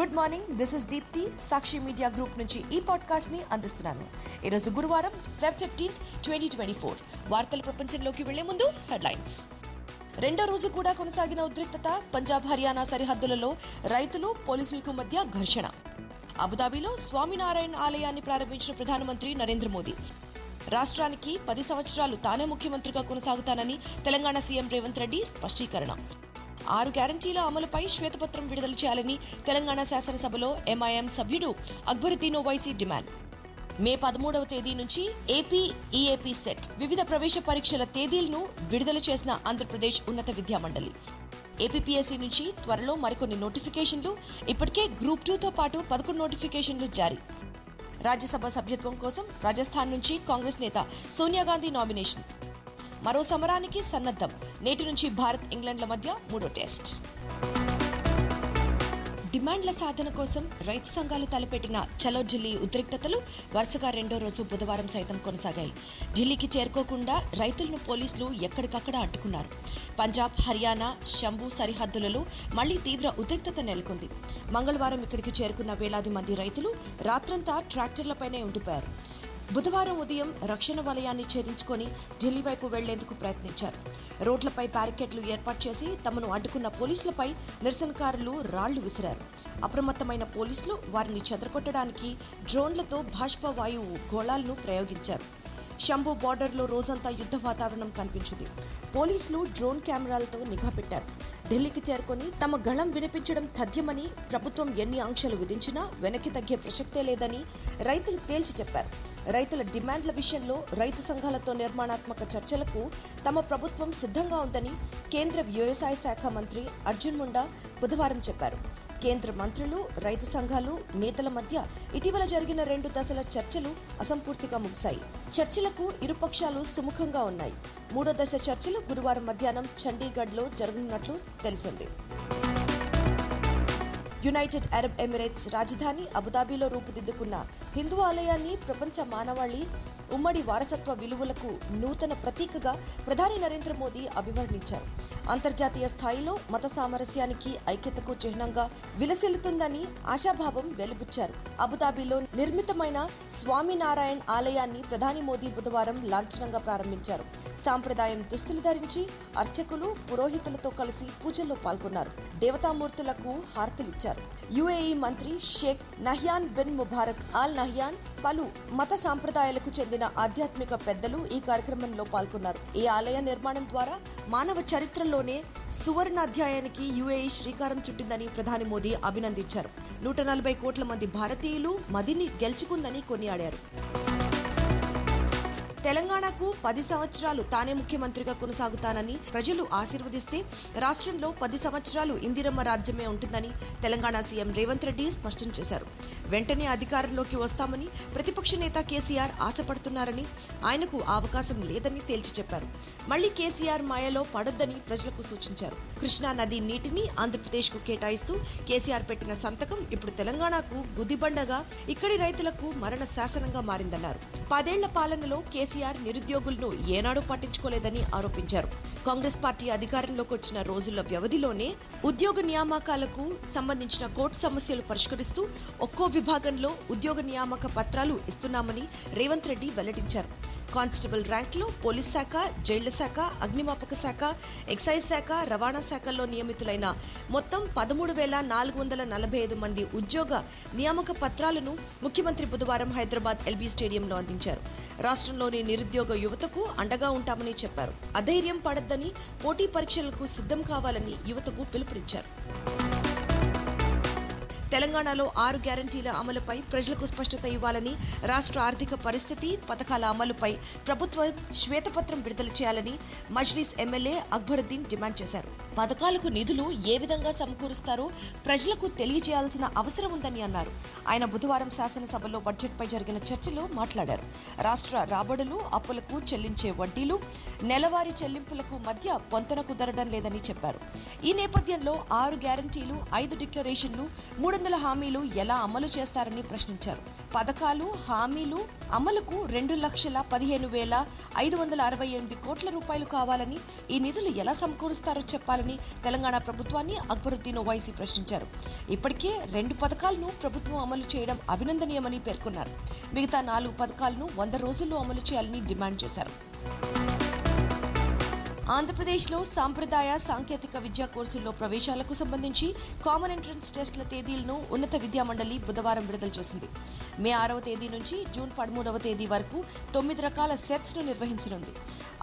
Good morning this is Deepti Sakshi media group నుంచి ఈ పాడ్కాస్ట్ని అందిస్తున్నాను. ఈరోజు గురువారం Feb fifteenth twenty twenty four వార్తల ప్రపంచంలోకి వెళ్ళే ముందు హెడ్లైన్స్ రెండో రోజు కూడా కొనసాగిన ఉద్రిక్తత పంజాబ్ హర్యానా సరిహద్దులలో రైతులు పోలీసులకు మధ్య ఘర్షణ. అబుదాబిలో స్వామినారాయణ ఆలయాన్ని ప్రారంభించిన ప్రధానమంత్రి నరేంద్ర మోదీ. రాష్ట్రానికి పది సంవత్సరాలు తానే ముఖ్యమంత్రిగా కొనసాగుతానని తెలంగాణ సీఎం రేవంత్ రెడ్డి స్పష్టీకరణ. ఆరు గ్యారంటీల అమలుపై శ్వేతపత్రం విడుదల చేయాలని తెలంగాణ శాసనసభలో ఎంఐఎం సభ్యుడు అక్బరుద్దీన్ ఓవైసీ డిమాండ్. మే పదమూడవ తేదీ నుంచి ఏపీ ఈఏపీ సెట్ వివిధ ప్రవేశ పరీక్షల తేదీలను విడుదల చేసిన ఆంధ్రప్రదేశ్ ఉన్నత విద్యామండలి. ఏపీపీఎస్సీ నుంచి త్వరలో మరికొన్ని నోటిఫికేషన్లు ఇప్పటికే గ్రూప్ టూతో పాటు పదకొండు నోటిఫికేషన్లు జారీ. రాజ్యసభ సభ్యత్వం కోసం రాజస్థాన్ నుంచి కాంగ్రెస్ నేత సోనియా గాంధీ నామినేషన్. మరో సమరానికి సన్నద్ధం. నేటి నుంచి భారత్ ఇంగ్లాండ్ల మధ్య మూడో టెస్ట్. డిమాండ్ల సాధన కోసం రైతు సంఘాలు తలపెట్టిన చలో ఢిల్లీ ఉద్రిక్తతలు వరుసగా రెండో రోజు బుధవారం సైతం కొనసాగాయి. ఢిల్లీకి చేరుకోకుండా రైతులను పోలీసులు ఎక్కడికక్కడ అడ్డుకున్నారు. పంజాబ్ హర్యానా శంభు సరిహద్దులలో మళ్ళీ తీవ్ర ఉద్రిక్తత నెలకొంది. మంగళవారం ఇక్కడికి చేరుకున్న వేలాది మంది రైతులు రాత్రంతా ట్రాక్టర్లపైనే ఉండిపోయారు. బుధవారం ఉదయం రక్షణ వలయాన్ని ఛేదించుకొని ఢిల్లీ వైపు వెళ్ళేందుకు ప్రయత్నించారు. రోడ్లపై బ్యారికేడ్లు ఏర్పాటు చేసి తమను అడ్డుకున్న పోలీసులపై నిరసనకారులు రాళ్ళు విసిరారు. అప్రమత్తమైన పోలీసులు వారిని చెదరగొట్టడానికి డ్రోన్లతో బాష్ప వాయువు గోళాలను ప్రయోగించారు. శంభు బార్డర్లో రోజంతా యుద్ధ వాతావరణం కనిపించింది. పోలీసులు డ్రోన్ కెమెరాలతో నిఘా పెట్టారు. ఢిల్లీకి చేరుకొని తమ గళం వినిపించడం తథ్యమని ప్రభుత్వం ఎన్ని ఆంక్షలు విధించినా వెనక్కి తగ్గే ప్రసక్తే లేదని రైతులు తేల్చి చెప్పారు. రైతుల డిమాండ్ల విషయంలో రైతు సంఘాలతో నిర్మాణాత్మక చర్చలకు తమ ప్రభుత్వం సిద్ధంగా ఉందని కేంద్ర వ్యవసాయ శాఖ మంత్రి అర్జున్ ముండా బుధవారం చెప్పారు. కేంద్ర మంత్రులు రైతు సంఘాలు నేతల మధ్య ఇటీవల జరిగిన రెండు దశల చర్చలు అసంపూర్తిగా ముగిశాయి. చర్చలకు ఇరుపక్షాలు సుముఖంగా ఉన్నాయి. మూడో దశ చర్చలు గురువారం మధ్యాహ్నం చండీగఢ్లో జరగనున్నట్లు తెలిసింది. యునైటెడ్ అరబ్ ఎమిరేట్స్ రాజధాని అబుదాబీలో రూపుదిద్దుకున్న హిందూ ఆలయాన్ని ప్రపంచ మానవాళి ఉమ్మడి వారసత్వ విలువలకు నూతన ప్రతీకగా ప్రధాని నరేంద్ర మోదీ అభివర్ణించారు. అంతర్జాతీయ స్థాయిలో మత సామరస్యానికి ఐక్యతకు చిహ్నంగా విలసిల్లుతుందని ఆశాభావం వెలిబుచ్చారు అబుదాబీలో నిర్మితమైన స్వామినారాయణ్ ఆలయాన్ని ప్రధాని మోదీ బుధవారం లాంఛనంగా ప్రారంభించారు. సాంప్రదాయం దుస్తులు ధరించి అర్చకులు పురోహితులతో కలిసి పూజల్లో పాల్గొన్నారు. దేవతామూర్తులకు హారతులిచ్చారు యుఏఈ మంత్రి Sheikh Nahyan bin Mubarak Al Nahyan పలు మత సాంప్రదాయాలకు చెందిన ఆధ్యాత్మిక పెద్దలు ఈ కార్యక్రమంలో పాల్గొన్నారు. ఈ ఆలయ నిర్మాణం ద్వారా మానవ చరిత్రలోనే సువర్ణాధ్యాయానికి యుఏఈ శ్రీకారం చుట్టిందని ప్రధాని మోదీ అభినందించారు. నూట నలభై కోట్ల మంది భారతీయులు మదిని గెలుచుకుందని కొనియాడారు. తెలంగాణకు పది సంవత్సరాలు తానే ముఖ్యమంత్రిగా కొనసాగుతానని ప్రజలు ఆశీర్వదిస్తే రాష్ట్రంలో పది సంవత్సరాలు ఇందిరమ్మ రాజ్యమే ఉంటుందని తెలంగాణ సీఎం రేవంత్ రెడ్డి స్పష్టం చేశారు. వెంటనే అధికారంలోకి వస్తామని ప్రతిపక్ష నేత కేసీఆర్ ఆశపడుతున్నారని ఆయనకు అవకాశం లేదని తేల్చి చెప్పారు. మళ్ళీ కేసీఆర్ మాయలో పడొద్దని ప్రజలకు సూచించారు. కృష్ణా నది నీటిని ఆంధ్రప్రదేశ్కు కేటాయిస్తూ కేసీఆర్ పెట్టిన సంతకం ఇప్పుడు తెలంగాణకు గుదిబండగా ఇక్కడి రైతులకు మరణ శాసనంగా మారిందన్నారు. పదేళ్ళ పాలనలో కేసీఆర్ నిరుద్యోగులను ఏనాడూ పట్టించుకోలేదని ఆరోపించారు. కాంగ్రెస్ పార్టీ అధికారంలోకి వచ్చిన రోజుల వ్యవధిలోనే ఉద్యోగ నియామకాలకు సంబంధించిన కోర్టు సమస్యలు పరిష్కరిస్తూ ఒక్కో విభాగంలో ఉద్యోగ నియామక పత్రాలు ఇస్తున్నామని రేవంత్ రెడ్డి వెల్లడించారు. కానిస్టేబుల్ ర్యాంకులు పోలీస్ శాఖ జైళ్ళ శాఖ అగ్నిమాపక శాఖ ఎక్సైజ్ శాఖ రవాణా శాఖల్లో నియమితులైన మొత్తం పదమూడు వేల నాలుగు వందల నలభై ఐదు మంది ఉద్యోగ నియామక పత్రాలను ముఖ్యమంత్రి బుధవారం హైదరాబాద్ ఎల్బీ స్టేడియంలో అందించారు. రాష్ట్రంలోని నిరుద్యోగ యువతకు అండగా ఉంటామని చెప్పారు. అధైర్యం పడద్దని పోటీ పరీక్షలకు సిద్ధం కావాలని యువతకు పిలుపునిచ్చారు. తెలంగాణలో ఆరు గ్యారంటీల అమలుపై ప్రజలకు స్పష్టత ఇవ్వాలని రాష్ట్ర ఆర్థిక పరిస్థితి పథకాల అమలుపై ప్రభుత్వం శ్వేతపత్రం విడుదల చేయాలని మజ్లిస్ ఎమ్మెల్యే అక్బరుద్దీన్ డిమాండ్ చేశారు. పథకాలకు నిధులు ఏ విధంగా సమకూరుస్తారో? ప్రజలకు తెలియజేయాల్సిన అవసరం ఉందని అన్నారు. ఆయన బుధవారం శాసనసభలో బడ్జెట్పై జరిగిన చర్చలో మాట్లాడారు. రాష్ట్ర రాబడులు అప్పులకు చెల్లించే వడ్డీలు నెలవారీ చెల్లింపులకు మధ్య పొంతన కుదరడం లేదని చెప్పారు. ఈ నేపథ్యంలో ఆరు గ్యారంటీలు ఐదు డిక్లరేషన్లు మూడు వందల హామీలు ఎలా అమలు చేస్తారని ప్రశ్నించారు. పథకాలు హామీలు అమలుకు రెండు లక్షల పదిహేను వేల ఐదు వందల అరవై ఎనిమిది కోట్ల రూపాయలు కావాలని ఈ నిధులు ఎలా సమకూరుస్తారో చెప్పాలని తెలంగాణ ప్రభుత్వాన్ని అక్బరుద్దీన్ ఓవైసీ ప్రశ్నించారు. ఇప్పటికే రెండు పథకాలను ప్రభుత్వం అమలు చేయడం అభినందనీయమని పేర్కొన్నారు. మిగతా నాలుగు పథకాలను వంద రోజుల్లో అమలు చేయాలని డిమాండ్ చేశారు. ఆంధ్రప్రదేశ్లో సాంప్రదాయ సాంకేతిక విద్యా కోర్సుల్లో ప్రవేశాలకు సంబంధించి కామన్ ఎంట్రన్స్ టెస్టుల తేదీలను ఉన్నత విద్యా మండలి బుధవారం విడుదల చేసింది. మే ఆరవ తేదీ నుంచి జూన్ పదమూడవ తేదీ వరకు తొమ్మిది రకాల సెట్స్ను నిర్వహించనుంది.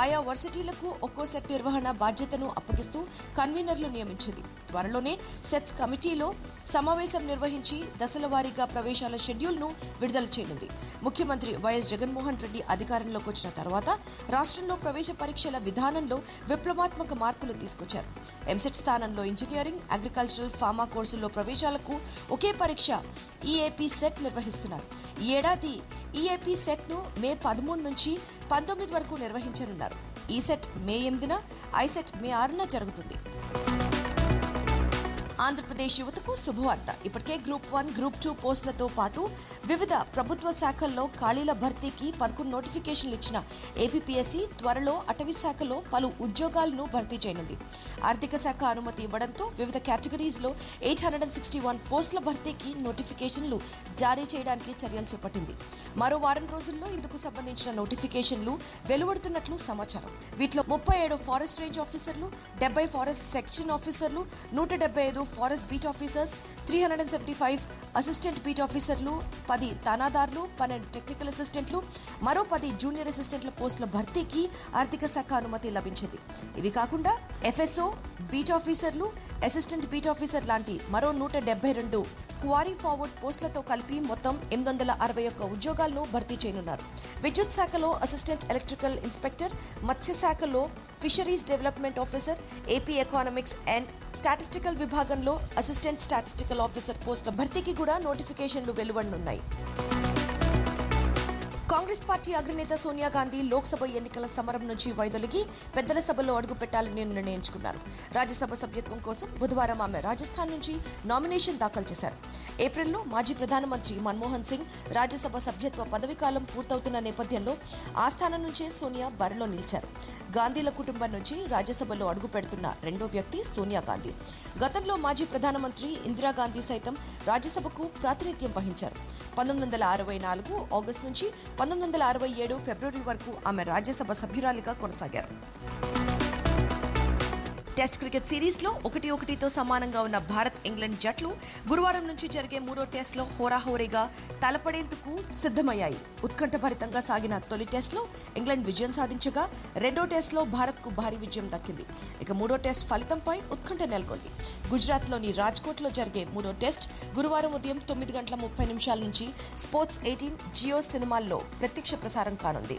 ఆయా వర్సిటీలకు ఒక్కో సెట్ నిర్వహణ బాధ్యతను అప్పగిస్తూ కన్వీనర్లు నియమించింది. త్వరలోనే సెట్స్ కమిటీలో సమావేశం నిర్వహించి దశల వారీగా ప్రవేశాల షెడ్యూల్ను విడుదల చేయనుంది. ముఖ్యమంత్రి వైఎస్ జగన్మోహన్ రెడ్డి అధికారంలోకి వచ్చిన తర్వాత రాష్ట్రంలో ప్రవేశ పరీక్షల విధానంలో విప్లవాత్మక మార్పులు తీసుకొచ్చారు. ఎంసెట్ స్థానంలో ఇంజనీరింగ్ అగ్రికల్చరల్ ఫార్మా కోర్సుల్లో ప్రవేశాలకు ఒకే పరీక్ష ఈఏపీ సెట్ నిర్వహిస్తున్నారు. ఈ ఏడాది ఈఏపీ సెట్ను మే పదమూడు నుంచి పంతొమ్మిది వరకు నిర్వహించనున్నారు. ఈ సెట్ మే ఎనిమిదిన ఐసెట్ మే ఆరున జరుగుతుంది. ఆంధ్రప్రదేశ్ యువతకు శుభవార్త. ఇప్పటికే గ్రూప్ వన్ గ్రూప్ టూ పోస్టులతో పాటు వివిధ ప్రభుత్వ శాఖల్లో ఖాళీల భర్తీకి పదకొండు నోటిఫికేషన్లు ఇచ్చిన ఏపీపీఎస్సీ త్వరలో అటవీ శాఖలో పలు ఉద్యోగాలను భర్తీ చేయనుంది. ఆర్థిక శాఖ అనుమతి ఇవ్వడంతో వివిధ కేటగిరీస్లో eight hundred and sixty one పోస్టుల భర్తీకి నోటిఫికేషన్లు జారీ చేయడానికి చర్యలు చేపట్టింది. మరో వారం రోజుల్లో ఇందుకు సంబంధించిన నోటిఫికేషన్లు వెలువడుతున్నట్లు సమాచారం. వీటిలో ముప్పై ఏడు ఫారెస్ట్ రేంజ్ ఆఫీసర్లు డెబ్బై ఫారెస్ట్ సెక్షన్ ఆఫీసర్లు నూట డెబ్బై ఐదు forest beat officers three hundred and seventy five assistant beat ఆఫీసర్లు పది తానాదారులు పన్నెండు టెక్నికల్ అసిస్టెంట్లు మరో పది జూనియర్ అసిస్టెంట్ల పోస్టుల భర్తీకి ఆర్థిక శాఖ అనుమతి లభించింది. ఇవి కాకుండా ఎఫ్ఎస్ఓ బీట్ ఆఫీసర్లు అసిస్టెంట్ బీట్ ఆఫీసర్ లాంటి మరో నూట డెబ్బై రెండు క్వారీ ఫార్వర్డ్ పోస్టులతో కలిపి మొత్తం ఎనిమిది వందల అరవై ఒక్క ఉద్యోగాలను భర్తీ చేయనున్నారు. విద్యుత్ శాఖలో అసిస్టెంట్ ఎలక్ట్రికల్ ఇన్స్పెక్టర్ మత్స్య శాఖలో fisheries development officer AP economics and statistical విభాగం విభాగంలో అసిస్టెంట్ స్టాటిస్టికల్ ఆఫీసర్ పోస్టుల భర్తీకి కూడా నోటిఫికేషన్లు వెలువడనున్నాయి. కాంగ్రెస్ పార్టీ అగ్రనేత సోనియా గాంధీ లోక్సభ ఎన్నికల సమరం నుంచి వైదొలిగి పెద్దల సభలో అడుగు పెట్టాలని నిర్ణయించుకున్నారు. రాజ్యసభ సభ్యత్వం కోసం బుధవారం ఆమె రాజస్థాన్ నుంచి నామినేషన్ దాఖలు చేశారు. ఏప్రిల్లో మాజీ ప్రధానమంత్రి మన్మోహన్ సింగ్ రాజ్యసభ సభ్యత్వ పదవీకాలం పూర్తవుతున్న నేపథ్యంలో ఆ స్థానం నుంచే సోనియా బరిలో నిలిచారు. గాంధీల కుటుంబం నుంచి రాజ్యసభలో అడుగు పెడుతున్న రెండో వ్యక్తి సోనియా గాంధీ. గతంలో మాజీ ప్రధానమంత్రి ఇందిరాగాంధీ సైతం రాజ్యసభకు ప్రాతినిధ్యం వహించారు. పంతొమ్మిది వందల అరవై నాలుగు ఆగస్టు నుంచి పంతొమ్మిది వందల అరవై ఏడు ఫిబ్రవరి వరకు ఆమె రాజ్యసభ సభ్యురాలిగా కొనసాగారు. టెస్ట్ క్రికెట్ సిరీస్లో ఒకటి ఒకటితో సమానంగా ఉన్న భారత్ ఇంగ్లాండ్ జట్లు గురువారం నుంచి జరిగే మూడో టెస్ట్లో హోరాహోరీగా తలపడేందుకు సిద్ధమయ్యాయి. ఉత్కంఠభరితంగా సాగిన తొలి టెస్ట్లో ఇంగ్లాండ్ విజయం సాధించగా రెండో టెస్ట్లో భారత్కు భారీ విజయం దక్కింది. ఇక మూడో టెస్ట్ ఫలితంపై ఉత్కంఠ నెలకొంది. గుజరాత్లోని రాజ్కోట్లో జరిగే మూడో టెస్ట్ గురువారం ఉదయం తొమ్మిది గంటల ముప్పై నిమిషాల నుంచి స్పోర్ట్స్ ఎయిటీన్ జియో సినిమాల్లో ప్రత్యక్ష ప్రసారం కానుంది.